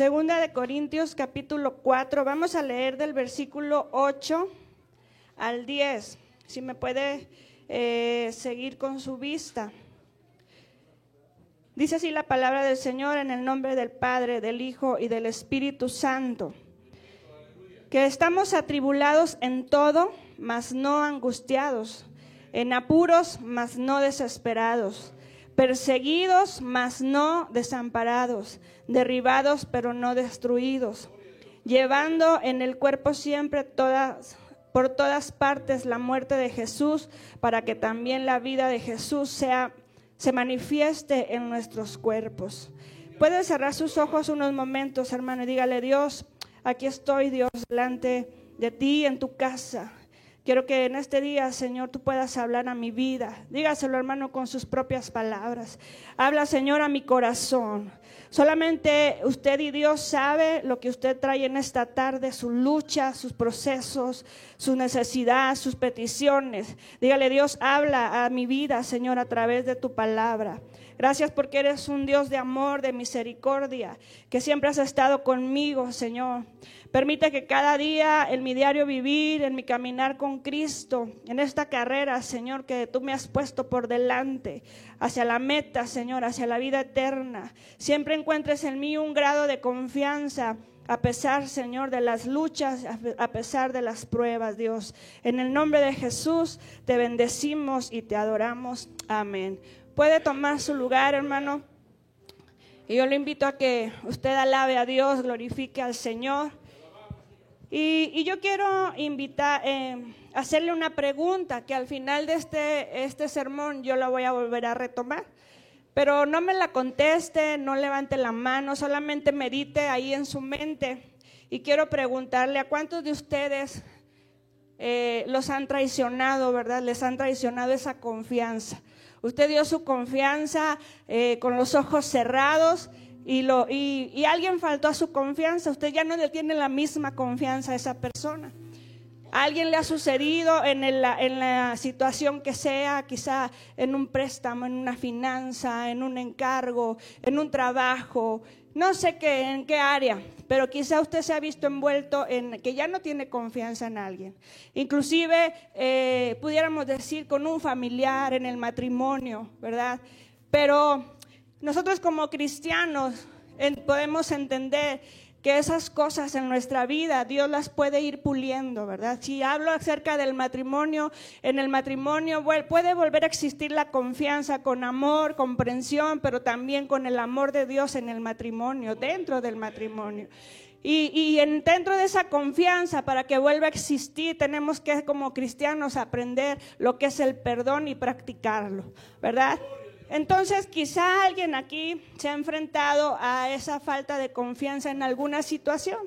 Segunda de Corintios capítulo 4, vamos a leer del versículo 8 al 10. Si me puede eh, seguir con su vista. Dice así la palabra del Señor en el nombre del Padre, del Hijo y del Espíritu Santo. Que estamos atribulados en todo, mas no angustiados, en apuros, mas no desesperados perseguidos, mas no desamparados, derribados, pero no destruidos, llevando en el cuerpo siempre todas, por todas partes la muerte de Jesús, para que también la vida de Jesús sea, se manifieste en nuestros cuerpos. Puede cerrar sus ojos unos momentos, hermano, y dígale, Dios, aquí estoy, Dios, delante de ti en tu casa. Quiero que en este día, Señor, tú puedas hablar a mi vida. Dígaselo, hermano, con sus propias palabras. Habla, Señor, a mi corazón. Solamente usted y Dios sabe lo que usted trae en esta tarde, su lucha, sus procesos, su necesidad, sus peticiones. Dígale, Dios, habla a mi vida, Señor, a través de tu palabra. Gracias porque eres un Dios de amor, de misericordia, que siempre has estado conmigo, Señor. Permite que cada día en mi diario vivir, en mi caminar con Cristo, en esta carrera, Señor, que tú me has puesto por delante, hacia la meta, Señor, hacia la vida eterna, siempre encuentres en mí un grado de confianza. A pesar, Señor, de las luchas, a pesar de las pruebas, Dios. En el nombre de Jesús te bendecimos y te adoramos. Amén. Puede tomar su lugar, hermano. Y yo le invito a que usted alabe a Dios, glorifique al Señor. Y, yo quiero invitar, eh, hacerle una pregunta que al final de este, este sermón yo la voy a volver a retomar. Pero no me la conteste, no levante la mano, solamente medite ahí en su mente. Y quiero preguntarle a cuántos de ustedes eh, los han traicionado, ¿verdad? Les han traicionado esa confianza. Usted dio su confianza eh, con los ojos cerrados y, lo, y, alguien faltó a su confianza, usted ya no le tiene la misma confianza a esa persona. alguien le ha sucedido en, en la situación que sea, quizá en un préstamo, en una finanza, en un encargo, en un trabajo, no sé qué, en qué área, pero quizá usted se ha visto envuelto en que ya no tiene confianza en alguien. Inclusive, eh, pudiéramos decir, con un familiar, en el matrimonio, ¿verdad? Pero nosotros como cristianos podemos entender que esas cosas en nuestra vida Dios las puede ir puliendo, ¿verdad? Si hablo acerca del matrimonio, en el matrimonio puede volver a existir la confianza con amor, comprensión, pero también con el amor de Dios en el matrimonio, dentro del matrimonio. Y, y dentro de esa confianza, para que vuelva a existir, tenemos que como cristianos aprender lo que es el perdón y practicarlo, ¿verdad? Entonces, quizá alguien aquí se ha enfrentado a esa falta de confianza en alguna situación.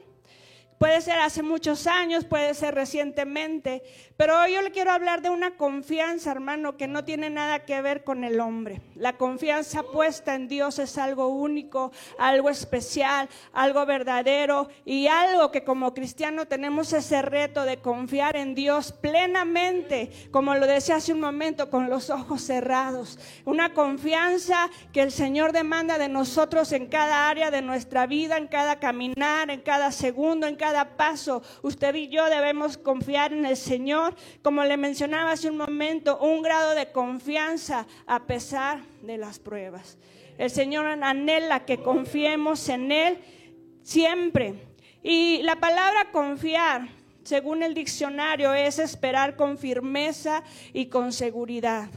Puede ser hace muchos años, puede ser recientemente, pero hoy yo le quiero hablar de una confianza, hermano, que no tiene nada que ver con el hombre. La confianza puesta en Dios es algo único, algo especial, algo verdadero y algo que como cristiano tenemos ese reto de confiar en Dios plenamente, como lo decía hace un momento, con los ojos cerrados. Una confianza que el Señor demanda de nosotros en cada área de nuestra vida, en cada caminar, en cada segundo, en cada paso. Usted y yo debemos confiar en el Señor, como le mencionaba hace un momento, un grado de confianza a pesar de las pruebas. El Señor anhela que confiemos en Él siempre. Y la palabra confiar, según el diccionario, es esperar con firmeza y con seguridad.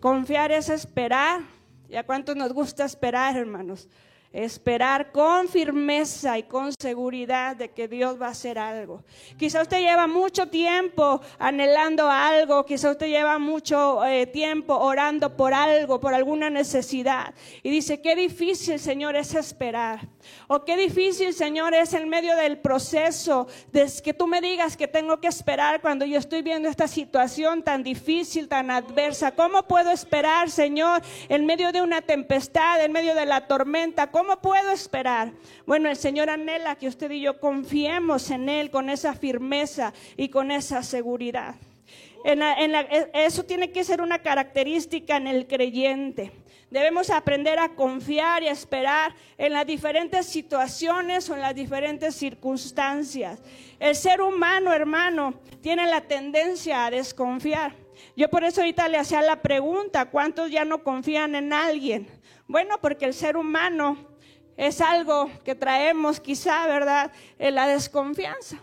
Confiar es esperar. ¿Y a cuántos nos gusta esperar, hermanos? Esperar con firmeza y con seguridad de que Dios va a hacer algo. Quizá usted lleva mucho tiempo anhelando algo, quizá usted lleva mucho eh, tiempo orando por algo, por alguna necesidad. Y dice, qué difícil, Señor, es esperar. O qué difícil, Señor, es en medio del proceso de que tú me digas que tengo que esperar cuando yo estoy viendo esta situación tan difícil, tan adversa. ¿Cómo puedo esperar, Señor, en medio de una tempestad, en medio de la tormenta? ¿Cómo puedo esperar? Bueno, el Señor anhela que usted y yo confiemos en Él con esa firmeza y con esa seguridad. En eso tiene que ser una característica en el creyente. Debemos aprender a confiar y a esperar en las diferentes situaciones o en las diferentes circunstancias. El ser humano, hermano, tiene la tendencia a desconfiar. Yo por eso ahorita le hacía la pregunta, ¿cuántos ya no confían en alguien? Bueno, porque el ser humano es algo que traemos quizá, ¿verdad? En la desconfianza.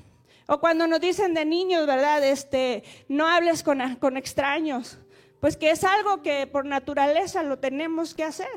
O cuando nos dicen de niños, ¿verdad? Este, no hables con, con extraños. Pues que es algo que por naturaleza lo tenemos que hacer.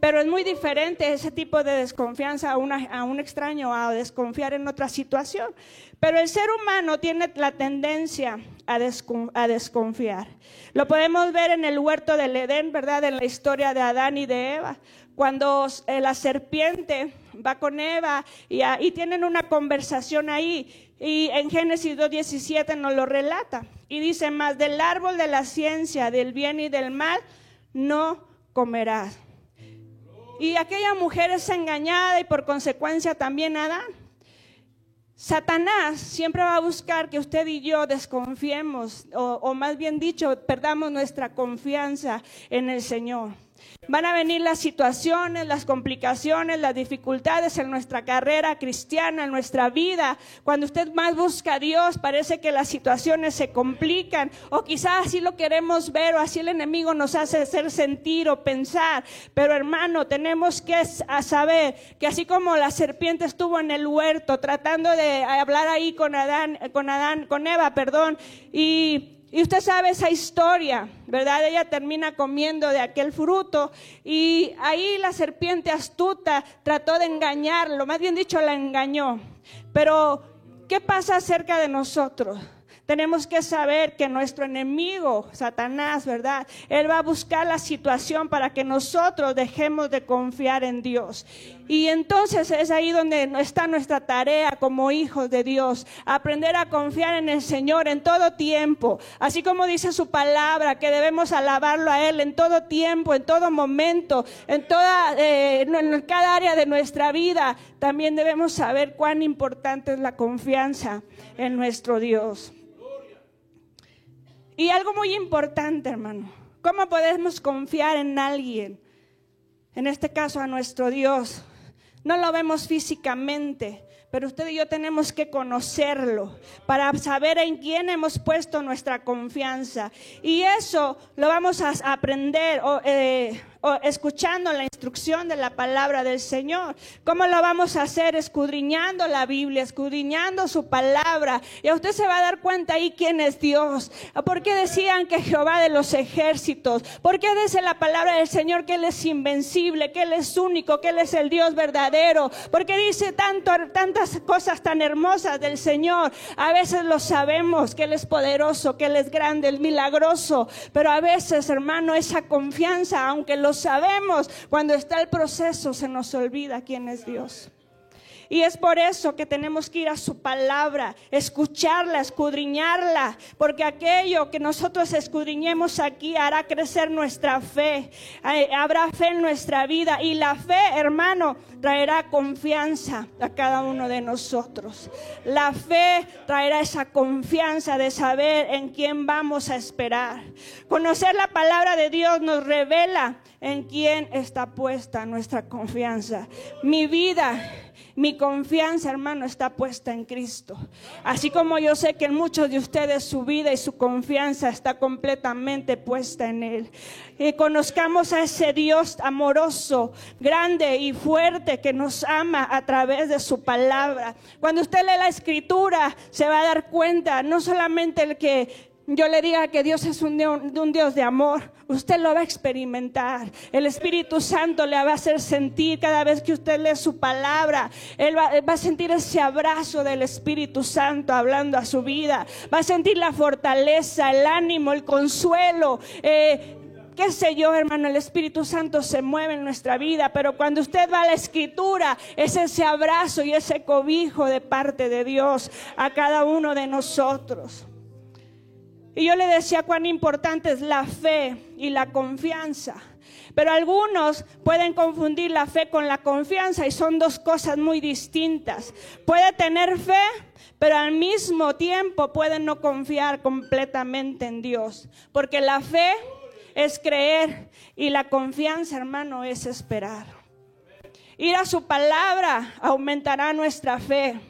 Pero es muy diferente ese tipo de desconfianza a, a un extraño, a desconfiar en otra situación. Pero el ser humano tiene la tendencia a, desconfiar. Lo podemos ver en el huerto del Edén, ¿verdad? En la historia de Adán y de Eva. Cuando eh, la serpiente va con Eva y, y tienen una conversación ahí y en Génesis 2.17 nos lo relata. Y dice, más del árbol de la ciencia, del bien y del mal, no comerás. Y aquella mujer es engañada y por consecuencia también Adán. Satanás siempre va a buscar que usted y yo desconfiemos, o, o más bien dicho, perdamos nuestra confianza en el Señor. Van a venir las situaciones, las complicaciones, las dificultades en nuestra carrera cristiana, en nuestra vida. Cuando usted más busca a Dios, parece que las situaciones se complican o quizás así lo queremos ver o así el enemigo nos hace hacer sentir o pensar. Pero hermano, tenemos que saber que así como la serpiente estuvo en el huerto tratando de hablar ahí con Adán, con Adán, con Eva, perdón, y y usted sabe esa historia, ¿verdad? Ella termina comiendo de aquel fruto y ahí la serpiente astuta trató de engañarlo, más bien dicho, la engañó. Pero, ¿qué pasa acerca de nosotros? Tenemos que saber que nuestro enemigo, Satanás, ¿verdad? Él va a buscar la situación para que nosotros dejemos de confiar en Dios. Y entonces es ahí donde está nuestra tarea como hijos de Dios, aprender a confiar en el Señor en todo tiempo, así como dice su palabra, que debemos alabarlo a Él en todo tiempo, en todo momento, en toda, eh, en cada área de nuestra vida. También debemos saber cuán importante es la confianza en nuestro Dios. Y algo muy importante, hermano, ¿cómo podemos confiar en alguien? En este caso a nuestro Dios. No lo vemos físicamente, pero usted y yo tenemos que conocerlo para saber en quién hemos puesto nuestra confianza. Y eso lo vamos a aprender. Eh, escuchando la instrucción de la palabra del Señor. ¿Cómo lo vamos a hacer? Escudriñando la Biblia, escudriñando su palabra. Y usted se va a dar cuenta ahí quién es Dios. ¿Por qué decían que Jehová de los ejércitos? ¿Por qué dice la palabra del Señor que Él es invencible, que Él es único, que Él es el Dios verdadero? ¿Por qué dice tanto, tantas cosas tan hermosas del Señor? A veces lo sabemos, que Él es poderoso, que Él es grande, el milagroso. Pero a veces, hermano, esa confianza, aunque lo sabemos, cuando está el proceso se nos olvida quién es Dios. Y es por eso que tenemos que ir a su palabra, escucharla, escudriñarla, porque aquello que nosotros escudriñemos aquí hará crecer nuestra fe, habrá fe en nuestra vida y la fe, hermano, traerá confianza a cada uno de nosotros. La fe traerá esa confianza de saber en quién vamos a esperar. Conocer la palabra de Dios nos revela en quién está puesta nuestra confianza. Mi vida mi confianza, hermano, está puesta en Cristo. Así como yo sé que en muchos de ustedes su vida y su confianza está completamente puesta en Él. Y conozcamos a ese Dios amoroso, grande y fuerte que nos ama a través de su palabra. Cuando usted lee la escritura, se va a dar cuenta, no solamente el que yo le diga que Dios es un un Dios, de amor, usted lo va a experimentar. El Espíritu Santo le va a hacer sentir cada vez que usted lee su palabra. Él va, a sentir ese abrazo del Espíritu Santo hablando a su vida. Va a sentir la fortaleza, el ánimo, el consuelo. Eh, qué sé yo, hermano, el Espíritu Santo se mueve en nuestra vida, pero cuando usted va a la escritura, es ese abrazo y ese cobijo de parte de Dios a cada uno de nosotros. Y yo le decía cuán importante es la fe y la confianza. Pero algunos pueden confundir la fe con la confianza y son dos cosas muy distintas. Puede tener fe, pero al mismo tiempo puede no confiar completamente en Dios. Porque la fe es creer y la confianza, hermano, es esperar. Ir a su palabra aumentará nuestra fe,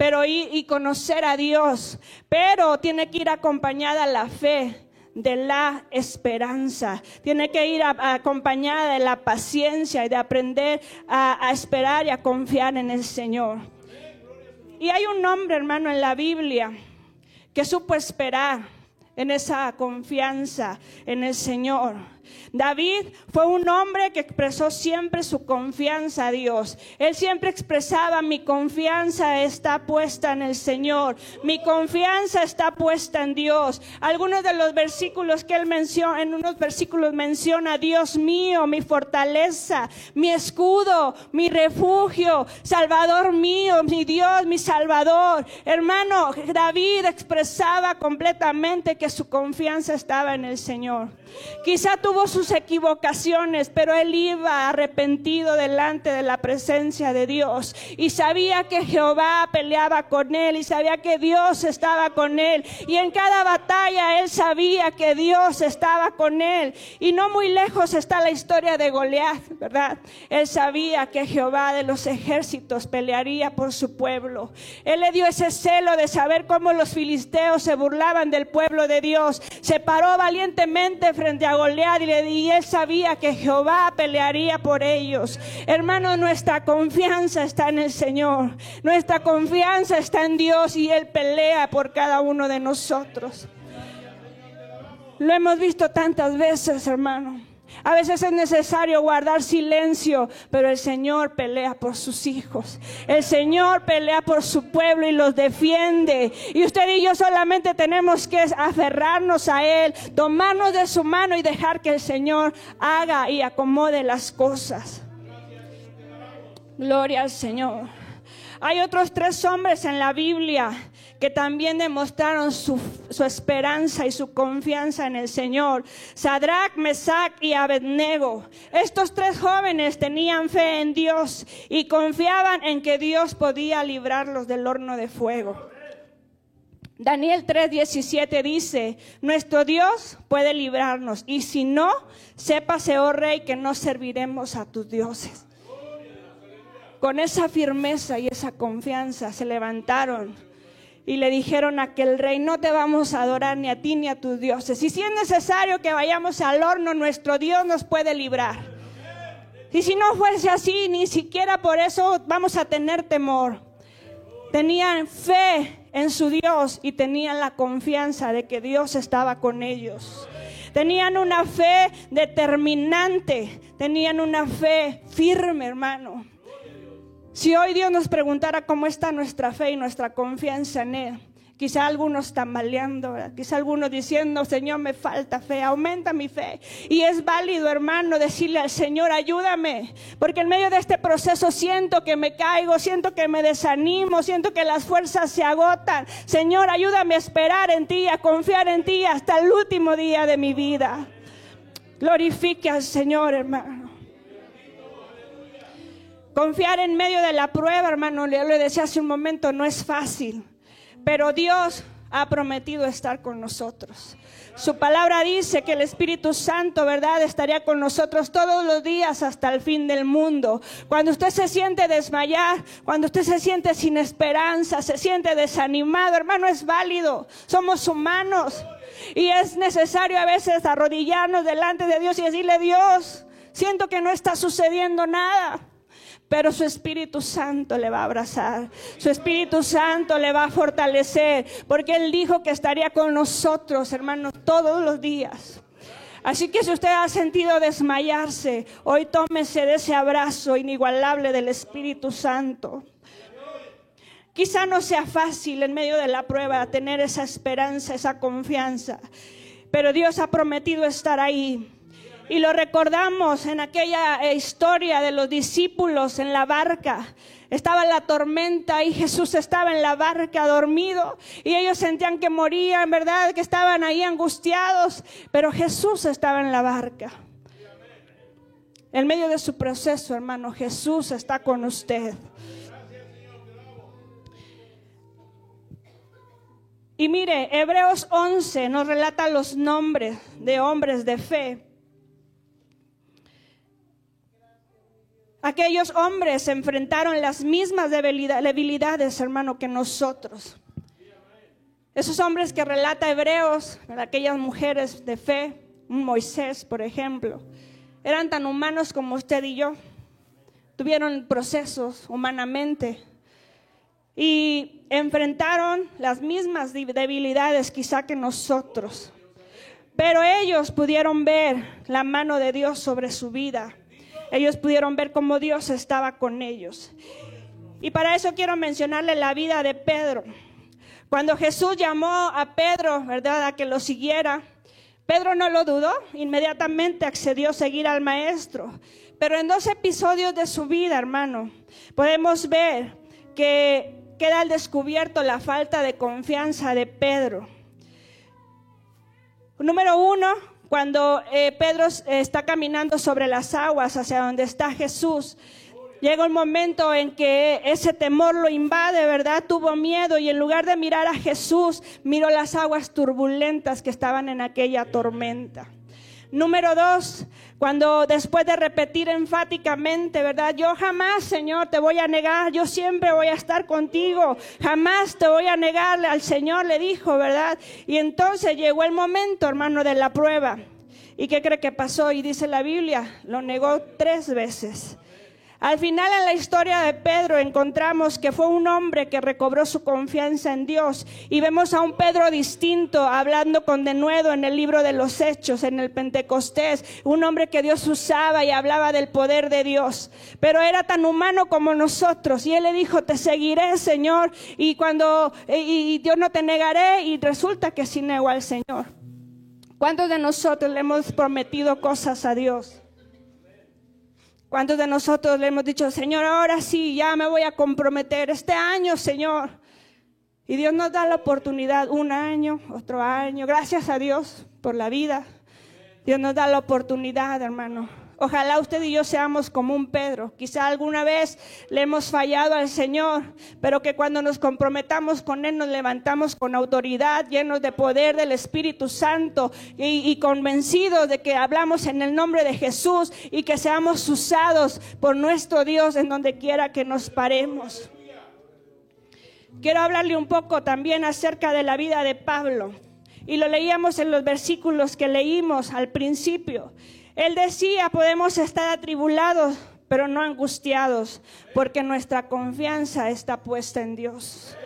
pero y conocer a Dios, pero tiene que ir acompañada la fe de la esperanza. Tiene que ir acompañada de la paciencia y de aprender a, esperar y a confiar en el Señor. Y hay un hombre, hermano, en la Biblia que supo esperar en esa confianza en el Señor. David fue un hombre que expresó siempre su confianza a Dios. Él siempre expresaba, mi confianza está puesta en el Señor, mi confianza está puesta en Dios. Algunos de los versículos que él menciona, en unos versículos menciona, Dios mío, mi fortaleza, mi escudo, mi refugio, Salvador mío, mi Dios, mi Salvador. Hermano, David expresaba completamente que su confianza estaba en el Señor. Quizá tuvo sus equivocaciones, pero él iba arrepentido delante de la presencia de Dios y sabía que Jehová peleaba con él y sabía que Dios estaba con él. Y en cada batalla él sabía que Dios estaba con él. Y no muy lejos está la historia de Goliat, ¿verdad? Él sabía que Jehová de los ejércitos pelearía por su pueblo. Él le dio ese celo de saber cómo los filisteos se burlaban del pueblo de Dios. Se paró valientemente frente a Goliat y, y él sabía que Jehová pelearía por ellos. Hermano, nuestra confianza está en el Señor. Nuestra confianza está en Dios y Él pelea por cada uno de nosotros. Lo hemos visto tantas veces, hermano. A veces es necesario guardar silencio, pero el Señor pelea por sus hijos. El Señor pelea por su pueblo y los defiende. Y usted y yo solamente tenemos que aferrarnos a Él, tomarnos de su mano y dejar que el Señor haga y acomode las cosas. Gloria al Señor. Hay otros tres hombres en la Biblia que también demostraron su, esperanza y su confianza en el Señor. Sadrach, Mesach y Abednego. Estos tres jóvenes tenían fe en Dios y confiaban en que Dios podía librarlos del horno de fuego. Daniel 3:17 dice, nuestro Dios puede librarnos y si no, sépase, oh rey, que no serviremos a tus dioses. Con esa firmeza y esa confianza se levantaron y le dijeron a aquel rey, no te vamos a adorar ni a ti ni a tus dioses. Y si es necesario que vayamos al horno, nuestro Dios nos puede librar. Y si no fuese así, ni siquiera por eso vamos a tener temor. Tenían fe en su Dios y tenían la confianza de que Dios estaba con ellos. Tenían una fe determinante, tenían una fe firme, hermano. Si hoy Dios nos preguntara cómo está nuestra fe y nuestra confianza en Él, quizá algunos tambaleando, quizá algunos diciendo, Señor, me falta fe, aumenta mi fe. Y es válido, hermano, decirle al Señor, ayúdame, porque en medio de este proceso siento que me caigo, siento que me desanimo, siento que las fuerzas se agotan. Señor, ayúdame a esperar en ti, a confiar en ti hasta el último día de mi vida. Glorifique al Señor, hermano. Confiar en medio de la prueba, hermano, le decía hace un momento, no es fácil, pero Dios ha prometido estar con nosotros. Su palabra dice que el Espíritu Santo, ¿verdad?, estaría con nosotros todos los días hasta el fin del mundo. Cuando usted se siente desmayar, cuando usted se siente sin esperanza, se siente desanimado, hermano, es válido. Somos humanos y es necesario a veces arrodillarnos delante de Dios y decirle, Dios, siento que no está sucediendo nada pero su Espíritu Santo le va a abrazar, su Espíritu Santo le va a fortalecer, porque Él dijo que estaría con nosotros, hermanos, todos los días. Así que si usted ha sentido desmayarse, hoy tómese de ese abrazo inigualable del Espíritu Santo. Quizá no sea fácil en medio de la prueba tener esa esperanza, esa confianza, pero Dios ha prometido estar ahí y lo recordamos en aquella eh, historia de los discípulos en la barca. Estaba la tormenta y Jesús estaba en la barca dormido y ellos sentían que morían, ¿verdad? Que estaban ahí angustiados, pero Jesús estaba en la barca. En medio de su proceso, hermano, Jesús está con usted. Y mire, Hebreos 11 nos relata los nombres de hombres de fe. Aquellos hombres enfrentaron las mismas debilidades, hermano, que nosotros. Esos hombres que relata Hebreos, aquellas mujeres de fe, Moisés, por ejemplo, eran tan humanos como usted y yo. Tuvieron procesos humanamente y enfrentaron las mismas debilidades quizá que nosotros. Pero ellos pudieron ver la mano de Dios sobre su vida. Ellos pudieron ver cómo Dios estaba con ellos. Y para eso quiero mencionarle la vida de Pedro. Cuando Jesús llamó a Pedro, ¿verdad?, a que lo siguiera, Pedro no lo dudó, inmediatamente accedió a seguir al maestro. Pero en dos episodios de su vida, hermano, podemos ver que queda al descubierto la falta de confianza de Pedro. Número uno, cuando eh, Pedro está caminando sobre las aguas hacia donde está Jesús, llega un momento en que ese temor lo invade, ¿verdad? Tuvo miedo y en lugar de mirar a Jesús, miró las aguas turbulentas que estaban en aquella tormenta. Número dos, cuando después de repetir enfáticamente, ¿verdad? Yo jamás, Señor, te voy a negar, yo siempre voy a estar contigo, jamás te voy a negar al Señor, le dijo, ¿verdad? Y entonces llegó el momento, hermano, de la prueba. ¿Y qué cree que pasó? Y dice la Biblia, lo negó tres veces. Al final en la historia de Pedro encontramos que fue un hombre que recobró su confianza en Dios. Y vemos a un Pedro distinto hablando con denuedo en el libro de los Hechos, en el Pentecostés, un hombre que Dios usaba y hablaba del poder de Dios, pero era tan humano como nosotros. Y él le dijo, te seguiré Señor. Y cuando y Dios no te negaré. Y resulta que sí negó al Señor. ¿Cuántos de nosotros le hemos prometido cosas a Dios? ¿Cuántos de nosotros le hemos dicho, Señor, ahora sí, ya me voy a comprometer este año, Señor? Y Dios nos da la oportunidad, un año, otro año. Gracias a Dios por la vida. Dios nos da la oportunidad, hermano. Ojalá usted y yo seamos como un Pedro. Quizá alguna vez le hemos fallado al Señor, pero que cuando nos comprometamos con Él nos levantamos con autoridad, llenos de poder del Espíritu Santo y, y convencidos de que hablamos en el nombre de Jesús y que seamos usados por nuestro Dios en donde quiera que nos paremos. Quiero hablarle un poco también acerca de la vida de Pablo. Y lo leíamos en los versículos que leímos al principio. Él decía, podemos estar atribulados, pero no angustiados, porque nuestra confianza está puesta en Dios.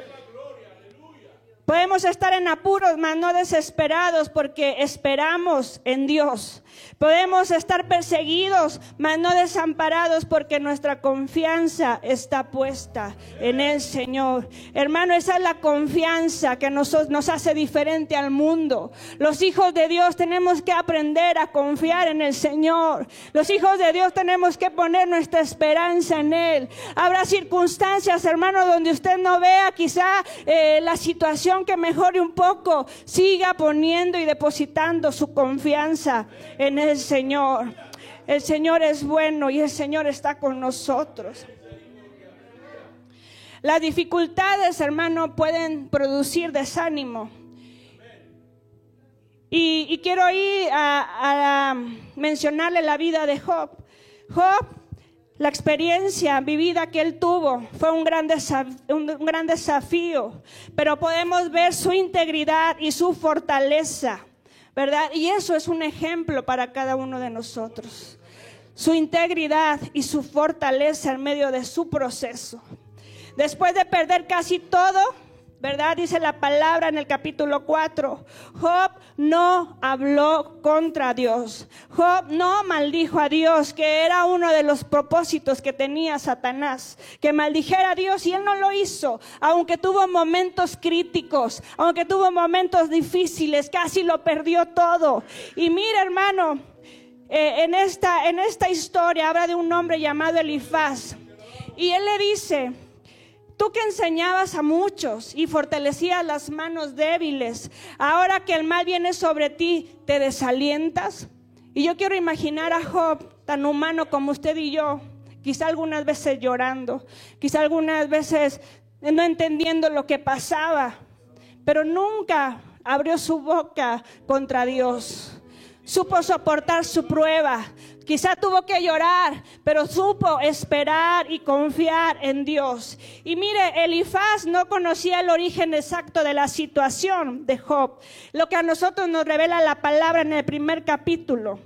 Podemos estar en apuros, mas no desesperados, porque esperamos en Dios. Podemos estar perseguidos, mas no desamparados, porque nuestra confianza está puesta en el Señor. Hermano, esa es la confianza que nos, nos hace diferente al mundo. Los hijos de Dios tenemos que aprender a confiar en el Señor. Los hijos de Dios tenemos que poner nuestra esperanza en Él. Habrá circunstancias, hermano, donde usted no vea quizá eh, la situación que mejore un poco. Siga poniendo y depositando su confianza el Señor. El Señor es bueno y el Señor está con nosotros. Las dificultades, hermano, pueden producir desánimo. Y, quiero ir a, mencionarle la vida de Job. Job, la experiencia vivida que él tuvo fue un gran desafío, pero podemos ver su integridad y su fortaleza. ¿Verdad? Y eso es un ejemplo para cada uno de nosotros. Su integridad y su fortaleza en medio de su proceso. Después de perder casi todo, ¿verdad? Dice la palabra en el capítulo 4. Job no habló contra Dios. Job no maldijo a Dios, que era uno de los propósitos que tenía Satanás, que maldijera a Dios y él no lo hizo, aunque tuvo momentos críticos, aunque tuvo momentos difíciles, casi lo perdió todo. Y mira, hermano, eh, en, esta, en esta historia habla de un hombre llamado Elifaz. Y él le dice, Tú que enseñabas a muchos y fortalecías las manos débiles, ahora que el mal viene sobre ti, ¿te desalientas? Y yo quiero imaginar a Job, tan humano como usted y yo, quizá algunas veces llorando, quizá algunas veces no entendiendo lo que pasaba. pero nunca abrió su boca contra Dios. Supo soportar su prueba. Quizá tuvo que llorar, pero supo esperar y confiar en Dios. Y mire, Elifaz no conocía el origen exacto de la situación de Job, lo que a nosotros nos revela la palabra en el primer capítulo.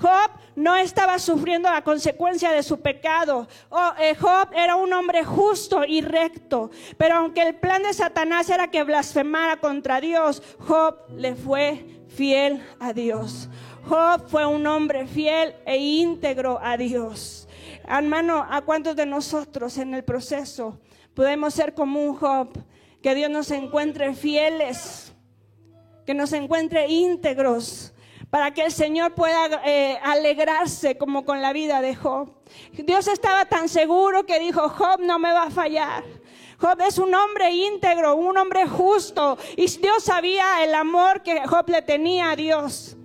Job no estaba sufriendo la consecuencia de su pecado. Oh, eh, Job era un hombre justo y recto. Pero aunque el plan de Satanás era que blasfemara contra Dios, Job le fue fiel a Dios. Job fue un hombre fiel e íntegro a Dios. Hermano, ¿a cuántos de nosotros en el proceso podemos ser como un Job? Que Dios nos encuentre fieles, que nos encuentre íntegros, para que el Señor pueda eh, alegrarse como con la vida de Job. Dios estaba tan seguro que dijo, Job no me va a fallar. Job es un hombre íntegro, un hombre justo. Y Dios sabía el amor que Job le tenía a Dios.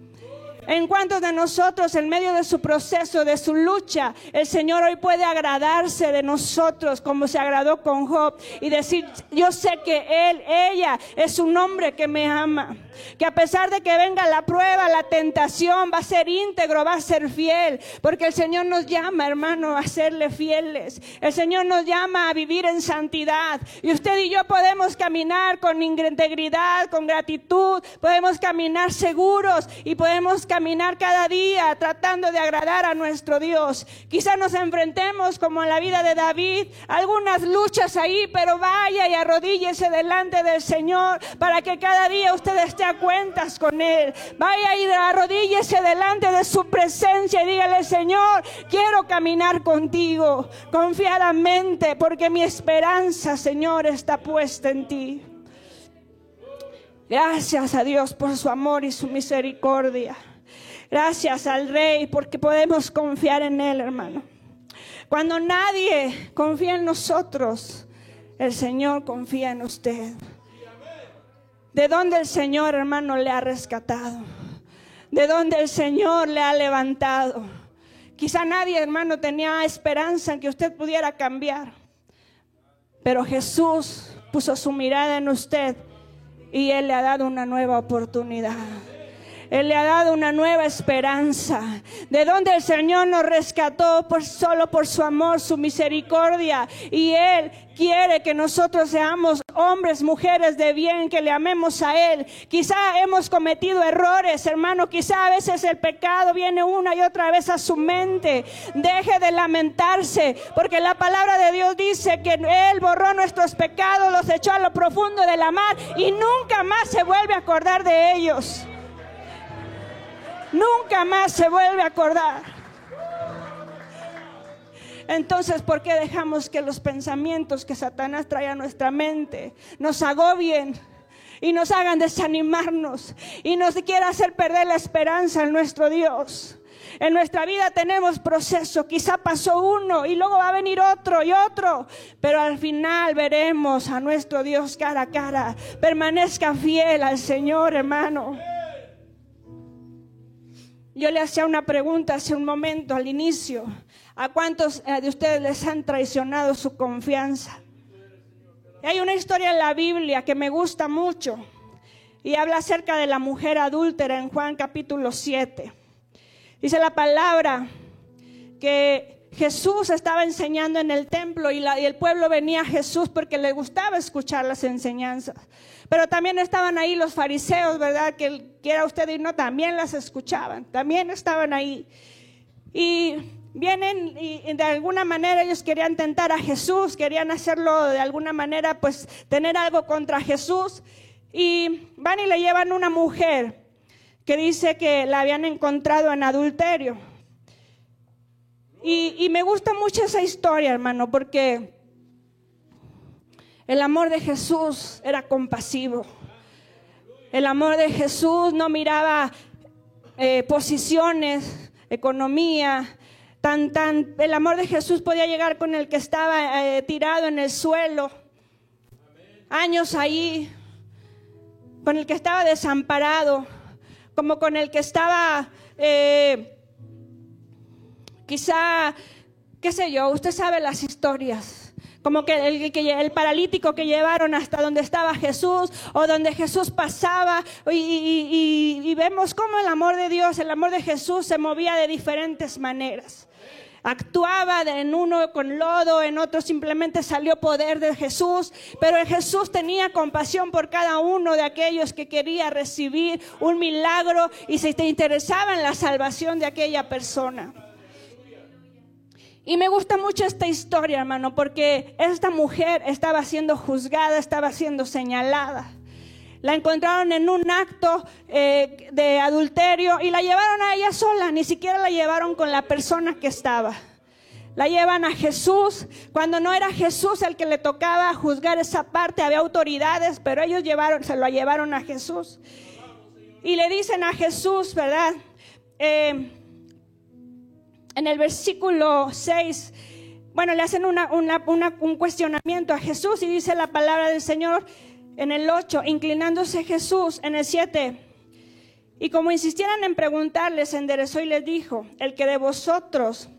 En cuanto de nosotros, en medio de su proceso, de su lucha, el Señor hoy puede agradarse de nosotros como se agradó con Job y decir, yo sé que Él, ella es un hombre que me ama que a pesar de que venga la prueba, la tentación, va a ser íntegro, va a ser fiel, porque el Señor nos llama, hermano, a serle fieles. El Señor nos llama a vivir en santidad. Y usted y yo podemos caminar con integridad, con gratitud, podemos caminar seguros y podemos caminar cada día tratando de agradar a nuestro Dios. Quizá nos enfrentemos, como en la vida de David, algunas luchas ahí, pero vaya y arrodíllese delante del Señor para que cada día usted esté cuentas con Él. Vaya y arrodíllese delante de su presencia y dígale, Señor, quiero caminar contigo confiadamente porque mi esperanza, Señor, está puesta en ti. Gracias a Dios por su amor y su misericordia. Gracias al Rey porque podemos confiar en Él, hermano. Cuando nadie confía en nosotros, el Señor confía en usted. De dónde el Señor, hermano, le ha rescatado. De dónde el Señor le ha levantado. Quizá nadie, hermano, tenía esperanza en que usted pudiera cambiar. Pero Jesús puso su mirada en usted y Él le ha dado una nueva oportunidad. Él le ha dado una nueva esperanza. De donde el Señor nos rescató por, solo por su amor, su misericordia. Y Él quiere que nosotros seamos hombres, mujeres de bien, que le amemos a Él. Quizá hemos cometido errores, hermano. Quizá a veces el pecado viene una y otra vez a su mente. Deje de lamentarse, porque la palabra de Dios dice que Él borró nuestros pecados, los echó a lo profundo de la mar y nunca más se vuelve a acordar de ellos nunca más se vuelve a acordar. Entonces, ¿por qué dejamos que los pensamientos que Satanás trae a nuestra mente nos agobien y nos hagan desanimarnos y nos quiera hacer perder la esperanza en nuestro Dios? En nuestra vida tenemos proceso, quizá pasó uno y luego va a venir otro y otro, pero al final veremos a nuestro Dios cara a cara. Permanezca fiel al Señor, hermano. Yo le hacía una pregunta hace un momento al inicio. ¿A cuántos eh, de ustedes les han traicionado su confianza? hay una historia en la Biblia que me gusta mucho y habla acerca de la mujer adúltera en Juan capítulo 7. Dice la palabra que Jesús estaba enseñando en el templo y, y el pueblo venía a Jesús porque le gustaba escuchar las enseñanzas. Pero también estaban ahí los fariseos, ¿verdad? Que quiera usted y no, también las escuchaban, también estaban ahí. Y vienen y de alguna manera ellos querían tentar a Jesús, querían hacerlo de alguna manera, pues tener algo contra Jesús. Y van y le llevan una mujer que dice que la habían encontrado en adulterio. Y, y me gusta mucho esa historia, hermano, porque el amor de Jesús era compasivo. El amor de Jesús no miraba eh, posiciones, economía, tan, tan, el amor de Jesús podía llegar con el que estaba eh, tirado en el suelo, años ahí, con el que estaba desamparado, como con el que estaba, eh, quizá, qué sé yo, usted sabe las historias como que el, el paralítico que llevaron hasta donde estaba Jesús o donde Jesús pasaba y, vemos cómo el amor de Dios, el amor de Jesús se movía de diferentes maneras. Actuaba en uno con lodo, en otro simplemente salió poder de Jesús, pero Jesús tenía compasión por cada uno de aquellos que quería recibir un milagro y se interesaba en la salvación de aquella persona. Y me gusta mucho esta historia, hermano, porque esta mujer estaba siendo juzgada, estaba siendo señalada. La encontraron en un acto eh, de adulterio y la llevaron a ella sola, ni siquiera la llevaron con la persona que estaba. La llevan a Jesús, cuando no era Jesús el que le tocaba juzgar esa parte, había autoridades, pero ellos llevaron, se lo llevaron a Jesús. Y le dicen a Jesús, ¿verdad? Eh, en el versículo 6, bueno, le hacen una- un cuestionamiento a Jesús y dice la palabra del Señor en el 8, inclinándose Jesús en el 7. Y como insistieran en preguntarle, se enderezó y les dijo, el que de vosotros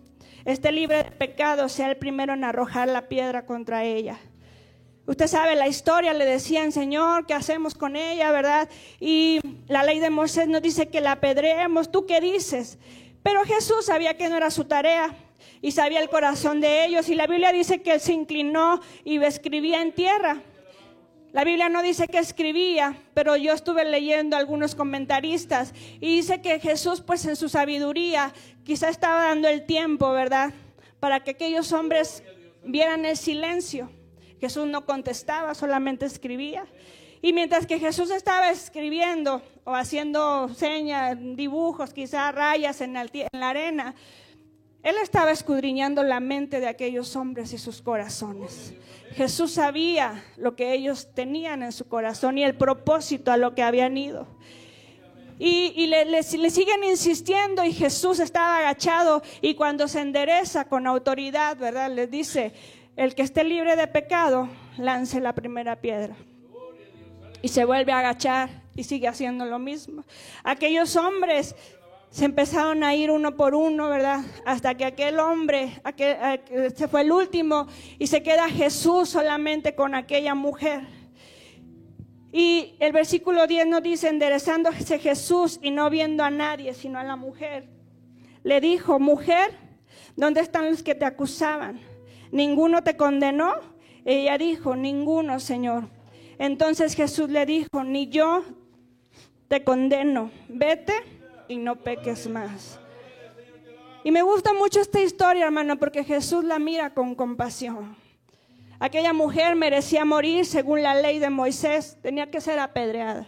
esté libre de pecado sea el primero en arrojar la piedra contra ella. Usted sabe la historia, le decían, Señor, ¿qué hacemos con ella, verdad? Y la ley de Moisés nos dice que la apedreemos. ¿Tú qué dices? Pero Jesús sabía que no era su tarea y sabía el corazón de ellos. Y la Biblia dice que él se inclinó y escribía en tierra. La Biblia no dice que escribía, pero yo estuve leyendo algunos comentaristas y dice que Jesús, pues en su sabiduría, quizá estaba dando el tiempo, ¿verdad? Para que aquellos hombres vieran el silencio. Jesús no contestaba, solamente escribía. Y mientras que Jesús estaba escribiendo o haciendo señas, dibujos, quizá rayas en la, en la arena, él estaba escudriñando la mente de aquellos hombres y sus corazones. Jesús sabía lo que ellos tenían en su corazón y el propósito a lo que habían ido. Y, le- le siguen insistiendo y Jesús estaba agachado y cuando se endereza con autoridad, ¿verdad? Les dice, el que esté libre de pecado, lance la primera piedra. Y se vuelve a agachar y sigue haciendo lo mismo. Aquellos hombres se empezaron a ir uno por uno, ¿verdad? Hasta que aquel hombre, aquel, aquel- se fue el último y se queda Jesús solamente con aquella mujer. Y el versículo 10 nos dice, enderezándose Jesús y no viendo a nadie, sino a la mujer, le dijo, mujer, ¿dónde están los que te acusaban? ¿Ninguno te condenó? Ella dijo, ninguno, Señor. Entonces Jesús le dijo, ni yo te condeno, vete y no peques más. Y me gusta mucho esta historia, hermano, porque Jesús la mira con compasión. Aquella mujer merecía morir según la ley de Moisés, tenía que ser apedreada.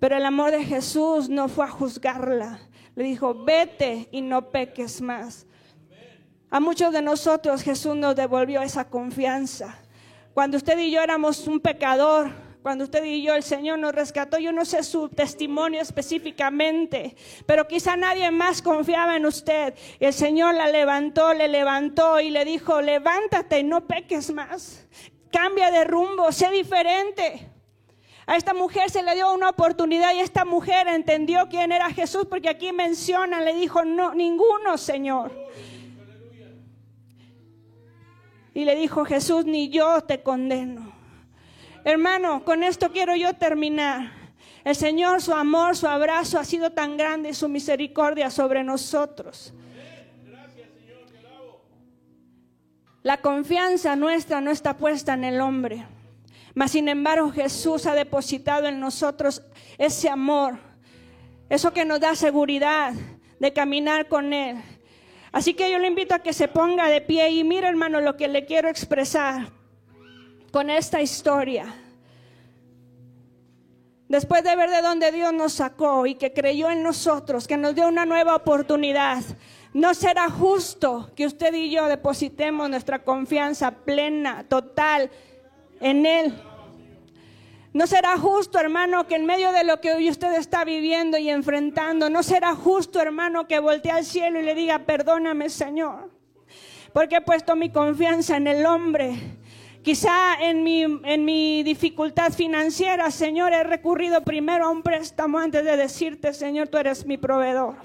Pero el amor de Jesús no fue a juzgarla. Le dijo, vete y no peques más. A muchos de nosotros Jesús nos devolvió esa confianza. Cuando usted y yo éramos un pecador, cuando usted y yo el Señor nos rescató, yo no sé su testimonio específicamente, pero quizá nadie más confiaba en usted. El Señor la levantó, le levantó y le dijo, levántate no peques más. Cambia de rumbo, sé diferente. A esta mujer se le dio una oportunidad y esta mujer entendió quién era Jesús, porque aquí menciona, le dijo, no, ninguno, Señor. Y le dijo Jesús, ni yo te condeno. Hermano, con esto quiero yo terminar. El Señor, su amor, su abrazo ha sido tan grande y su misericordia sobre nosotros. La confianza nuestra no está puesta en el hombre, mas sin embargo Jesús ha depositado en nosotros ese amor, eso que nos da seguridad de caminar con Él. Así que yo le invito a que se ponga de pie y mire hermano lo que le quiero expresar con esta historia. Después de ver de dónde Dios nos sacó y que creyó en nosotros, que nos dio una nueva oportunidad, no será justo que usted y yo depositemos nuestra confianza plena, total en Él. No será justo, hermano, que en medio de lo que hoy usted está viviendo y enfrentando, no será justo, hermano, que voltee al cielo y le diga, perdóname, Señor, porque he puesto mi confianza en el hombre. Quizá en mi, en mi dificultad financiera, Señor, he recurrido primero a un préstamo antes de decirte, Señor, tú eres mi proveedor.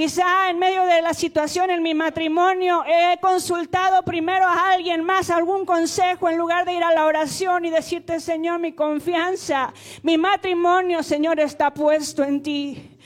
Quizá en medio de la situación en mi matrimonio he consultado primero a alguien más algún consejo en lugar de ir a la oración y decirte, Señor, mi confianza, mi matrimonio, Señor, está puesto en ti.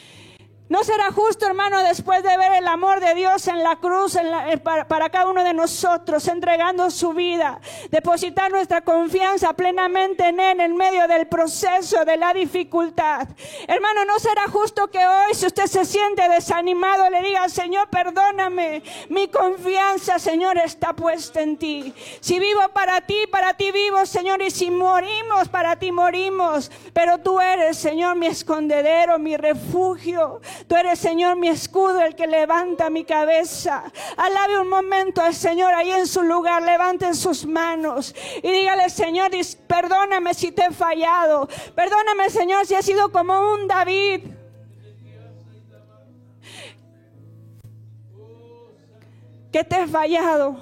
¿No será justo, hermano, después de ver el amor de Dios en la cruz eh, para, cada uno de nosotros, entregando su vida, depositar nuestra confianza plenamente en Él en medio del proceso de la dificultad? Hermano, ¿no será justo que hoy, si usted se siente desanimado, le diga, Señor, perdóname, mi confianza, Señor, está puesta en ti. Si vivo para ti, para ti vivo, Señor, y si morimos, para ti morimos. Pero tú eres, Señor, mi escondedero, mi refugio. Tú eres, Señor, mi escudo, el que levanta mi cabeza. Alabe un momento al Señor ahí en su lugar. Levanten sus manos y dígale, Señor, perdóname si te he fallado. Perdóname, Señor, si he sido como un David. Que te he fallado.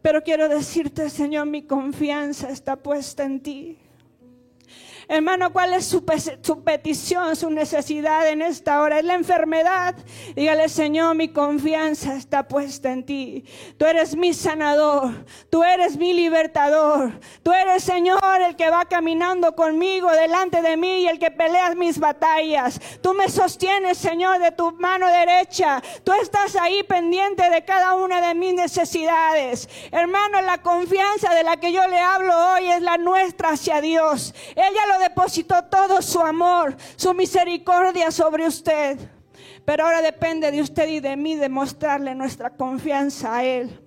Pero quiero decirte, Señor, mi confianza está puesta en ti. Hermano, ¿cuál es su, petición, su necesidad en esta hora? Es la enfermedad. Dígale, Señor, mi confianza está puesta en ti. Tú eres mi sanador. Tú eres mi libertador. Tú eres, Señor, el que va caminando conmigo delante de mí y el que pelea mis batallas. Tú me sostienes, Señor, de tu mano derecha. Tú estás ahí pendiente de cada una de mis necesidades. Hermano, la confianza de la que yo le hablo hoy es la nuestra hacia Dios. Ella lo depositó todo su amor, su misericordia sobre usted. Pero ahora depende de usted y de mí demostrarle nuestra confianza a Él.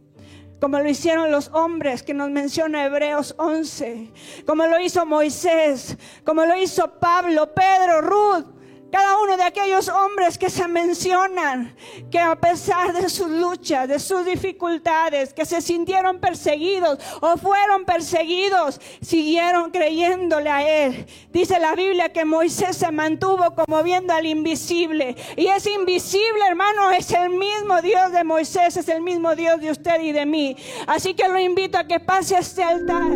Como lo hicieron los hombres que nos menciona Hebreos 11. Como lo hizo Moisés. Como lo hizo Pablo, Pedro, Ruth cada uno de aquellos hombres que se mencionan, que a pesar de sus luchas, de sus dificultades, que se sintieron perseguidos o fueron perseguidos, siguieron creyéndole a Él. Dice la Biblia que Moisés se mantuvo como viendo al invisible. Y ese invisible, hermano, es el mismo Dios de Moisés, es el mismo Dios de usted y de mí. Así que lo invito a que pase a este altar.